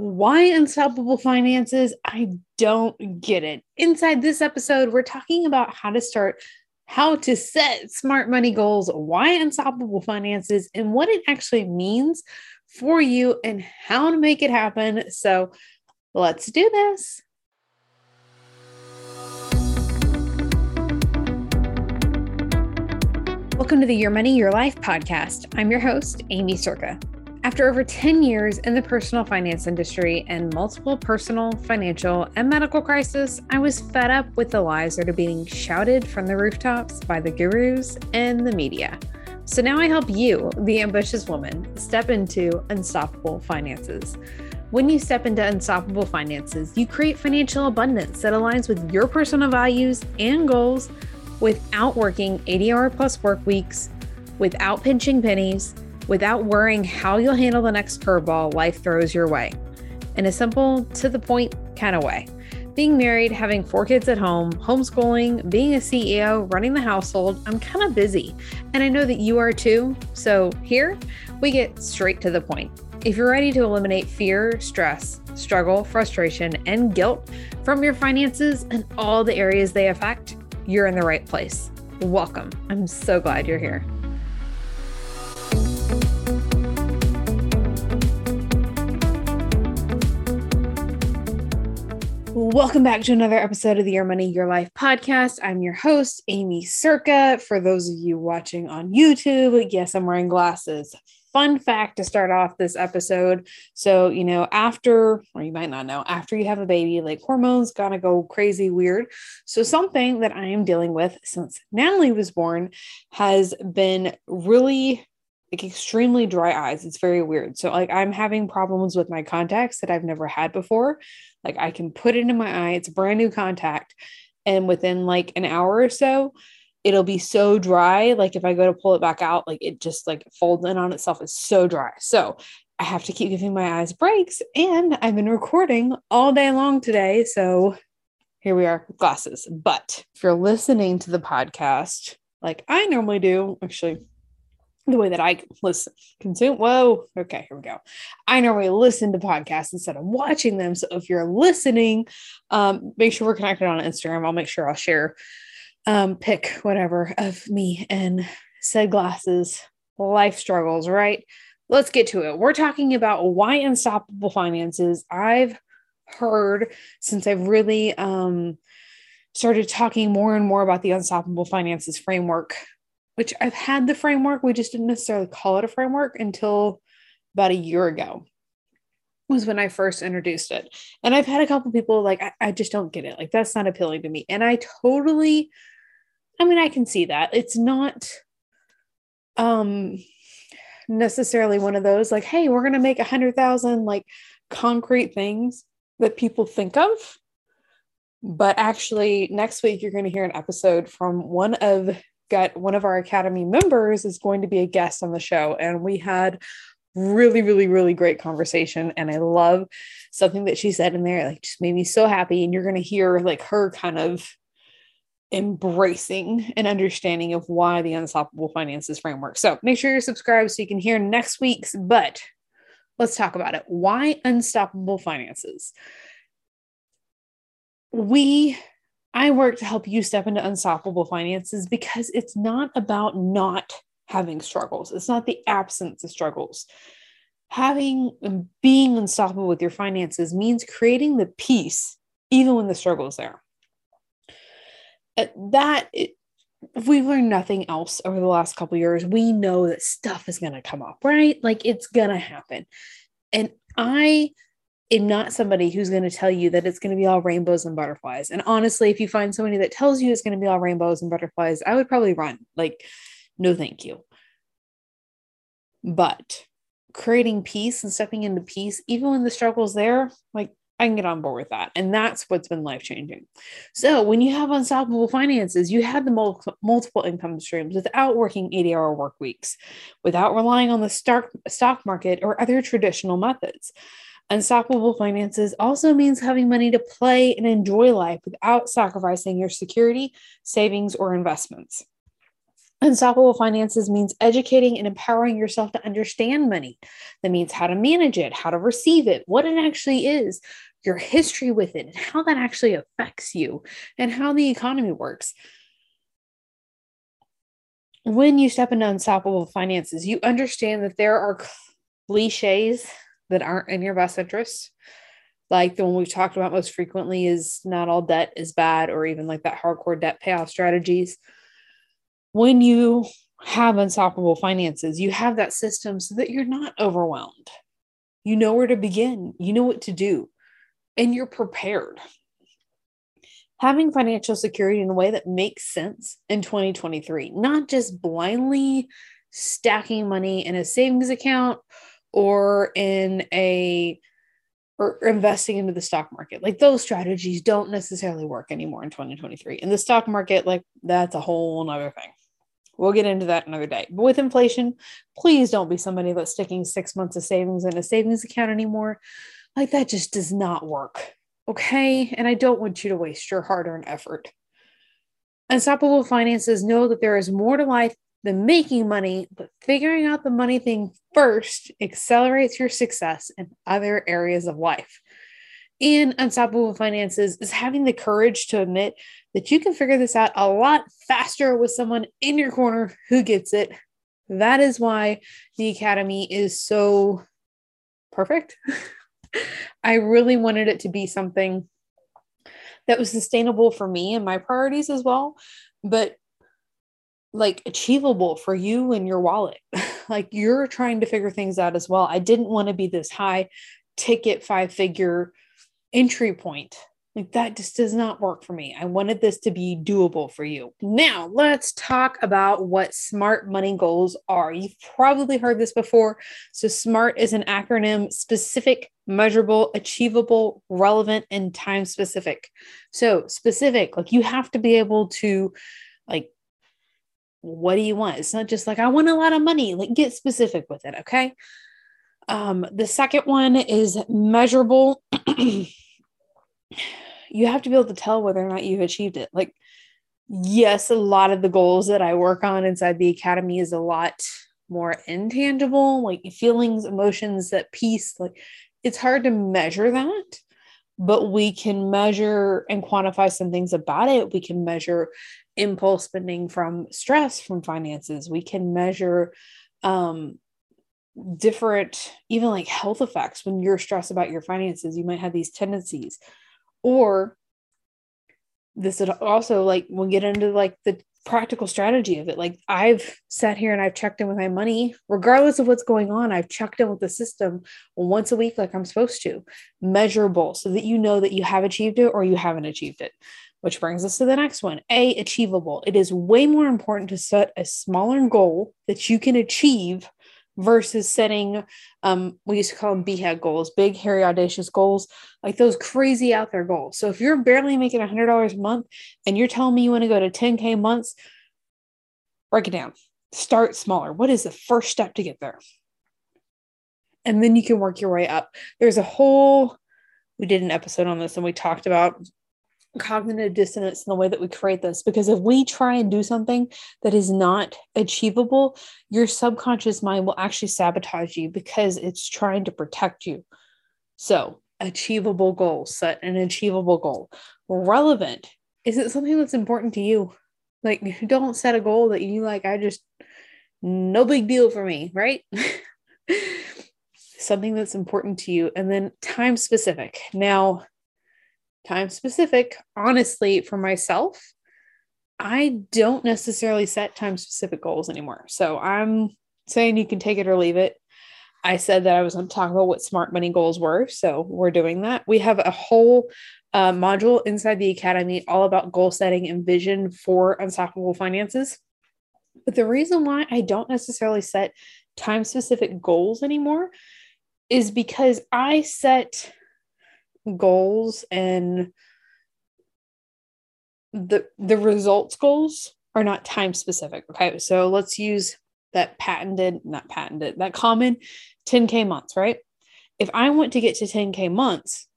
Why unstoppable finances? I don't get it. Inside this episode, we're talking about how to start, how to set smart money goals, why unstoppable finances, and what it actually means for you and how to make it happen. So let's do this. Welcome to the Your Money, Your Life podcast. I'm your host, Aimee Cerka. After over 10 years in the personal finance industry and multiple personal, financial, and medical crises, I was fed up with the lies that are being shouted from the rooftops by the gurus and the media. So now I help you, the ambitious woman, step into unstoppable finances. When you step into unstoppable finances, you create financial abundance that aligns with your personal values and goals without working 80 hour plus work weeks, without pinching pennies without worrying how you'll handle the next curveball life throws your way. In a simple, to the point kind of way. Being married, having four kids at home, homeschooling, being a CEO, running the household, I'm kind of busy. And I know that you are too. So here we get straight to the point. If you're ready to eliminate fear, stress, struggle, frustration, and guilt from your finances and all the areas they affect, you're in the right place. Welcome. I'm so glad you're here. Welcome back to another episode of the Your Money, Your Life podcast. I'm your host, Aimee Cerka. For those of you watching on YouTube, yes, I'm wearing glasses. Fun fact to start off this episode. So, you know, after, or you might not know, after you have a baby, like hormones gonna go crazy weird. So, something that I am dealing with since Natalie was born has been really like extremely dry eyes. It's very weird. So like I'm having problems with my contacts that I've never had before. Like I can put it in my eye, it's a brand new contact and within like an hour or so it'll be so dry like if I go to pull it back out like it just like folds in on itself it's so dry. So I have to keep giving my eyes breaks and I've been recording all day long today. So here we are glasses. But if you're listening to the podcast like I normally do, actually the way that I listen, consume. Whoa, okay, here we go. I normally listen to podcasts instead of watching them. So if you're listening, um, make sure we're connected on Instagram. I'll make sure I'll share, um, pick whatever of me and said glasses, life struggles, right? Let's get to it. We're talking about why unstoppable finances. I've heard since I've really um, started talking more and more about the unstoppable finances framework which I've had the framework. We just didn't necessarily call it a framework until about a year ago was when I first introduced it. And I've had a couple people like, I, I, just don't get it. Like, that's not appealing to me. And I totally, I mean, I can see that. It's not um necessarily one of those like, hey, we're gonna make a hundred thousand like concrete things that people think of. But actually, next week you're going to hear an episode from one of got one of our academy members is going to be a guest on the show. And we had really really really great conversation. And i love something that she said in there like just made me so happy. And you're going to hear like her kind of embracing and understanding of why the unstoppable finances framework. So make sure you're subscribed so you can hear next week's but let's talk about it. Why unstoppable finances? We I work to help you step into unstoppable finances because it's not about not having struggles. It's not the absence of struggles. Having and being unstoppable with your finances means creating the peace even when the struggle is there. Uh, that it, if we've learned nothing else over the last couple years, we know that stuff is going to come up, right? Like it's going to happen. And I am not somebody who's going to tell you that it's going to be all rainbows and butterflies. And honestly, if you find somebody that tells you it's going to be all rainbows and butterflies, I would probably run. Like, no, thank you. But creating peace and stepping into peace, even when the struggle's there, like I can get on board with that. And that's what's been life changing. So, when you have unstoppable finances, you have the mul- multiple income streams without working 80 hour work weeks, without relying on the stock, stock market or other traditional methods. Unstoppable finances also means having money to play and enjoy life without sacrificing your security, savings, or investments. Unstoppable finances means educating and empowering yourself to understand money. That means how to manage it, how to receive it, what it actually is, your history with it, and how that actually affects you, and how the economy works. When you step into unstoppable finances, you understand that there are cliches that aren't in your best interest. Like the one we've talked about most frequently is not all debt is bad, or even like that hardcore debt payoff strategies when you have unstoppable finances, you have that system so that you're not overwhelmed. You know where to begin, you know what to do, and you're prepared. Having financial security in a way that makes sense in 2023, not just blindly stacking money in a savings account or in a or investing into the stock market. Like those strategies don't necessarily work anymore in 2023. In the stock market, like that's a whole other thing. We'll get into that another day. But with inflation, please don't be somebody that's sticking six months of savings in a savings account anymore. Like that just does not work. Okay. And I don't want you to waste your hard earned effort. Unstoppable finances know that there is more to life than making money, but figuring out the money thing first accelerates your success in other areas of life. And Unstoppable Finances is having the courage to admit that you can figure this out a lot faster with someone in your corner who gets it. That is why the Academy is so perfect. I really wanted it to be something that was sustainable for me and my priorities as well, but like achievable for you and your wallet. like you're trying to figure things out as well. I didn't want to be this high ticket five figure entry point like that just does not work for me. I wanted this to be doable for you. Now, let's talk about what SMART money goals are. You've probably heard this before. So, SMART is an acronym specific, measurable, achievable, relevant, and time specific. So, specific, like you have to be able to, like, what do you want? It's not just like, I want a lot of money. Like, get specific with it. Okay. Um, the second one is measurable. you have to be able to tell whether or not you've achieved it. Like, yes, a lot of the goals that I work on inside the academy is a lot more intangible, like feelings, emotions, that peace. Like, it's hard to measure that, but we can measure and quantify some things about it. We can measure impulse spending from stress from finances. We can measure um, different, even like health effects when you're stressed about your finances. You might have these tendencies or this is also like we'll get into like the practical strategy of it. Like I've sat here and I've checked in with my money, regardless of what's going on. I've checked in with the system once a week, like I'm supposed to, measurable, so that you know that you have achieved it or you haven't achieved it. Which brings us to the next one A, achievable. It is way more important to set a smaller goal that you can achieve versus setting um we used to call them BHAG goals, big, hairy, audacious goals, like those crazy out there goals. So if you're barely making a hundred dollars a month and you're telling me you want to go to 10k months, break it down. Start smaller. What is the first step to get there? And then you can work your way up. There's a whole we did an episode on this and we talked about cognitive dissonance in the way that we create this because if we try and do something that is not achievable your subconscious mind will actually sabotage you because it's trying to protect you. So achievable goal set an achievable goal. Relevant. Is it something that's important to you? Like don't set a goal that you like i just no big deal for me right? Something that's important to you. And then time specific. Now time specific. Honestly, for myself, I don't necessarily set time specific goals anymore. So I'm saying you can take it or leave it. I said that I was going to talk about what smart money goals were. So we're doing that. We have a whole uh, module inside the academy all about goal setting and vision for unstoppable finances. But the reason why I don't necessarily set time specific goals anymore is because I set goals and the the results goals are not time specific okay? So let's use that patented not patented that common 10k months right? If i want to get to 10k months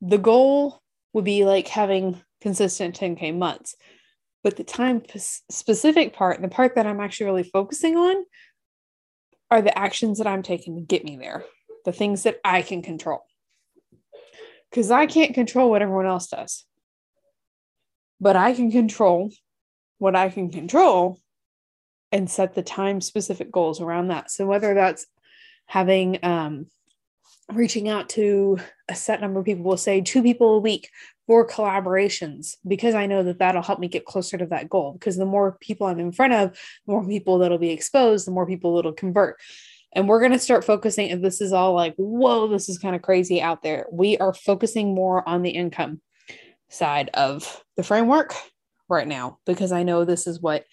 the goal would be like having consistent 10k months. But the time specific part, the part that I'm actually really focusing on, are the actions that I'm taking to get me there, the things that I can control. Because I can't control what everyone else does, but I can control what I can control and set the time specific goals around that. So whether that's having um, reaching out to a set number of people, we'll say two people a week for collaborations, because I know that that'll help me get closer to that goal. Because the more people I'm in front of, the more people that'll be exposed, the more people that'll convert. And we're going to start focusing, if this is all like, whoa, this is kind of crazy out there, we are focusing more on the income side of the framework right now, because I know this is what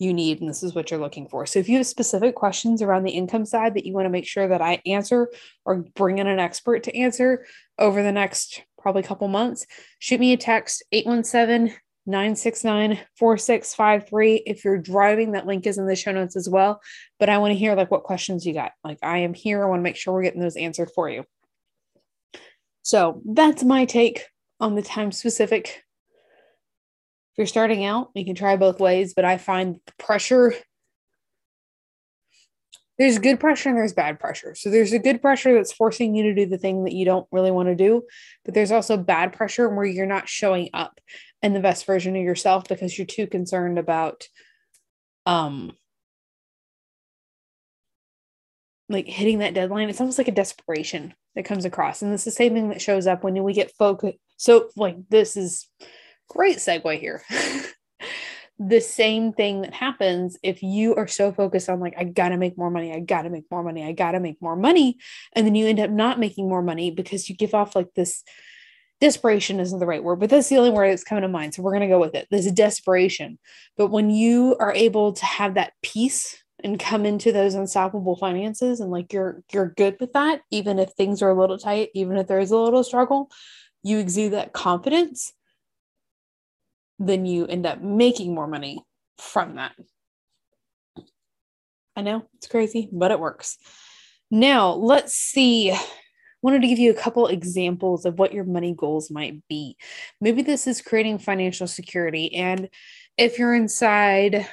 you need and this is what you're looking for. So if you have specific questions around the income side that you want to make sure that I answer or bring in an expert to answer over the next probably couple months, shoot me a text 817 969 4653. If you're driving, that link is in the show notes as well. But I want to hear like what questions you got. Like I am here. I want to make sure we're getting those answered for you. So that's my take on the time specific if you're starting out, you can try both ways, but I find the pressure there's good pressure and there's bad pressure. So there's a good pressure that's forcing you to do the thing that you don't really want to do, but there's also bad pressure where you're not showing up in the best version of yourself because you're too concerned about um like hitting that deadline. It's almost like a desperation that comes across. And it's the same thing that shows up when we get focused. So like this is Great segue here. the same thing that happens if you are so focused on like i gotta make more money i gotta make more money i gotta make more money and then you end up not making more money because you give off like this desperation isn't the right word but that's the only word that's coming to mind so we're going to go with it this desperation but when you are able to have that peace and come into those unstoppable finances and like you're you're good with that even if things are a little tight even if there is a little struggle you exude that confidence then you end up making more money from that. I know it's crazy, but it works. Now, let's see. Wanted to give you a couple examples of what your money goals might be. Maybe this is creating financial security. And if you're inside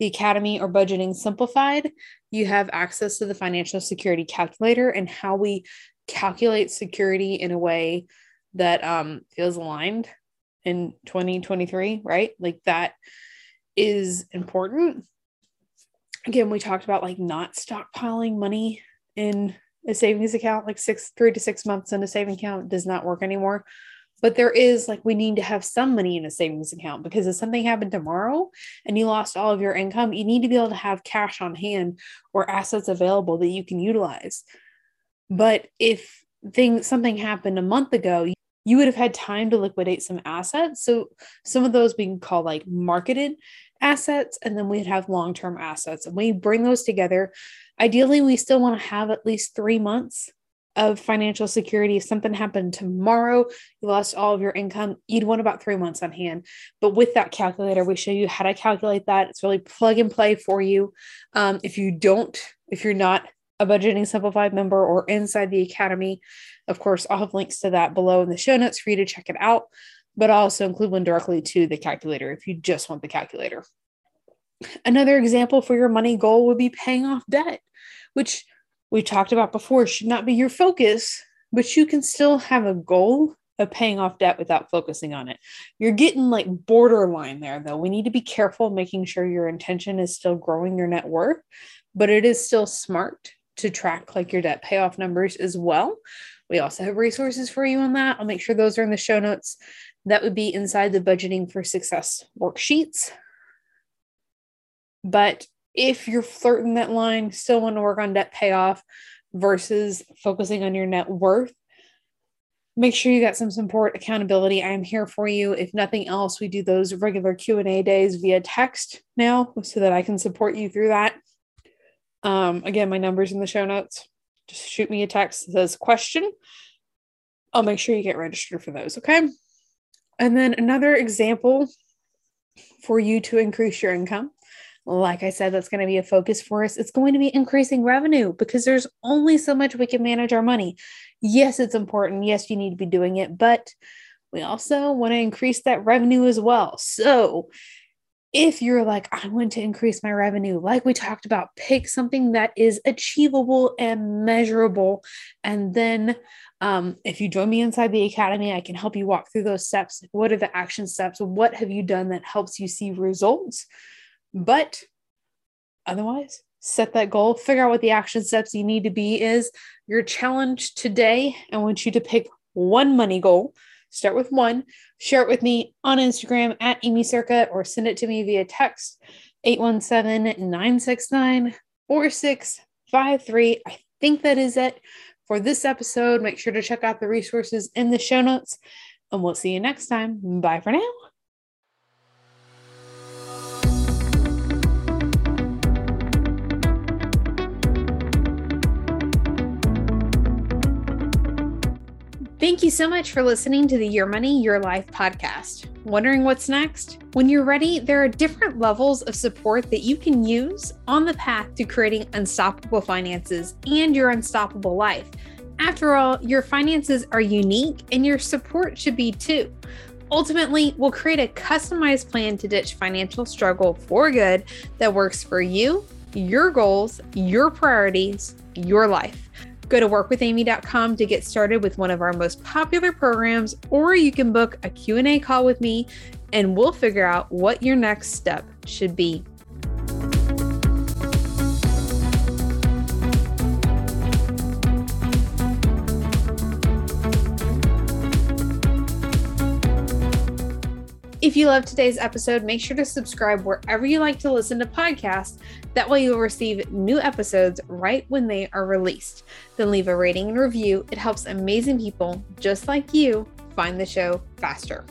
the Academy or Budgeting Simplified, you have access to the financial security calculator and how we calculate security in a way that um, feels aligned in 2023, right? Like that is important. Again, we talked about like not stockpiling money in a savings account, like six, three to six months in a saving account does not work anymore. But there is like, we need to have some money in a savings account because if something happened tomorrow and you lost all of your income, you need to be able to have cash on hand or assets available that you can utilize. But if things something happened a month ago, you would have had time to liquidate some assets. So some of those we can call like marketed assets, and then we'd have long term assets. And we bring those together. Ideally, we still want to have at least three months of financial security. If something happened tomorrow, you lost all of your income, you'd want about three months on hand. But with that calculator, we show you how to calculate that. It's really plug and play for you. Um, if you don't, if you're not a budgeting simplified member or inside the academy of course i'll have links to that below in the show notes for you to check it out but also include one directly to the calculator if you just want the calculator another example for your money goal would be paying off debt which we talked about before should not be your focus but you can still have a goal of paying off debt without focusing on it. You're getting like borderline there, though. We need to be careful making sure your intention is still growing your net worth, but it is still smart to track like your debt payoff numbers as well. We also have resources for you on that. I'll make sure those are in the show notes. That would be inside the budgeting for success worksheets. But if you're flirting that line, still want to work on debt payoff versus focusing on your net worth, make sure you got some support accountability i am here for you if nothing else we do those regular q&a days via text now so that i can support you through that um, again, my number's in the show notes. Just shoot me a text that says question. I'll make sure you get registered for those. Okay. And then another example for you to increase your income. Like I said, that's going to be a focus for us. It's going to be increasing revenue because there's only so much we can manage our money. Yes, it's important. Yes, you need to be doing it, but We also want to increase that revenue as well. So, if you're like, I want to increase my revenue, like we talked about, pick something that is achievable and measurable. And then um, if you join me inside the academy, I can help you walk through those steps. What are the action steps? What have you done that helps you see results? But otherwise, set that goal, figure out what the action steps you need to be is. Your challenge today, I want you to pick one money goal Start with one, share it with me on Instagram at Aimee Cerka or send it to me via text 817 969 4653. I think that is it for this episode. Make sure to check out the resources in the show notes, and we'll see you next time. Bye for now. Thank you so much for listening to the Your Money, Your Life podcast. Wondering what's next? When you're ready, there are different levels of support that you can use on the path to creating unstoppable finances and your unstoppable life. After all, your finances are unique and your support should be too. Ultimately, we'll create a customized plan to ditch financial struggle for good that works for you, your goals, your priorities, your life. Go to workwithaimee.com to get started with one of our most popular programs, or you can book a Q&A call with me and we'll figure out what your next step should be. If you love today's episode, make sure to subscribe wherever you like to listen to podcasts. That way, you'll receive new episodes right when they are released. Then leave a rating and review. It helps amazing people just like you find the show faster.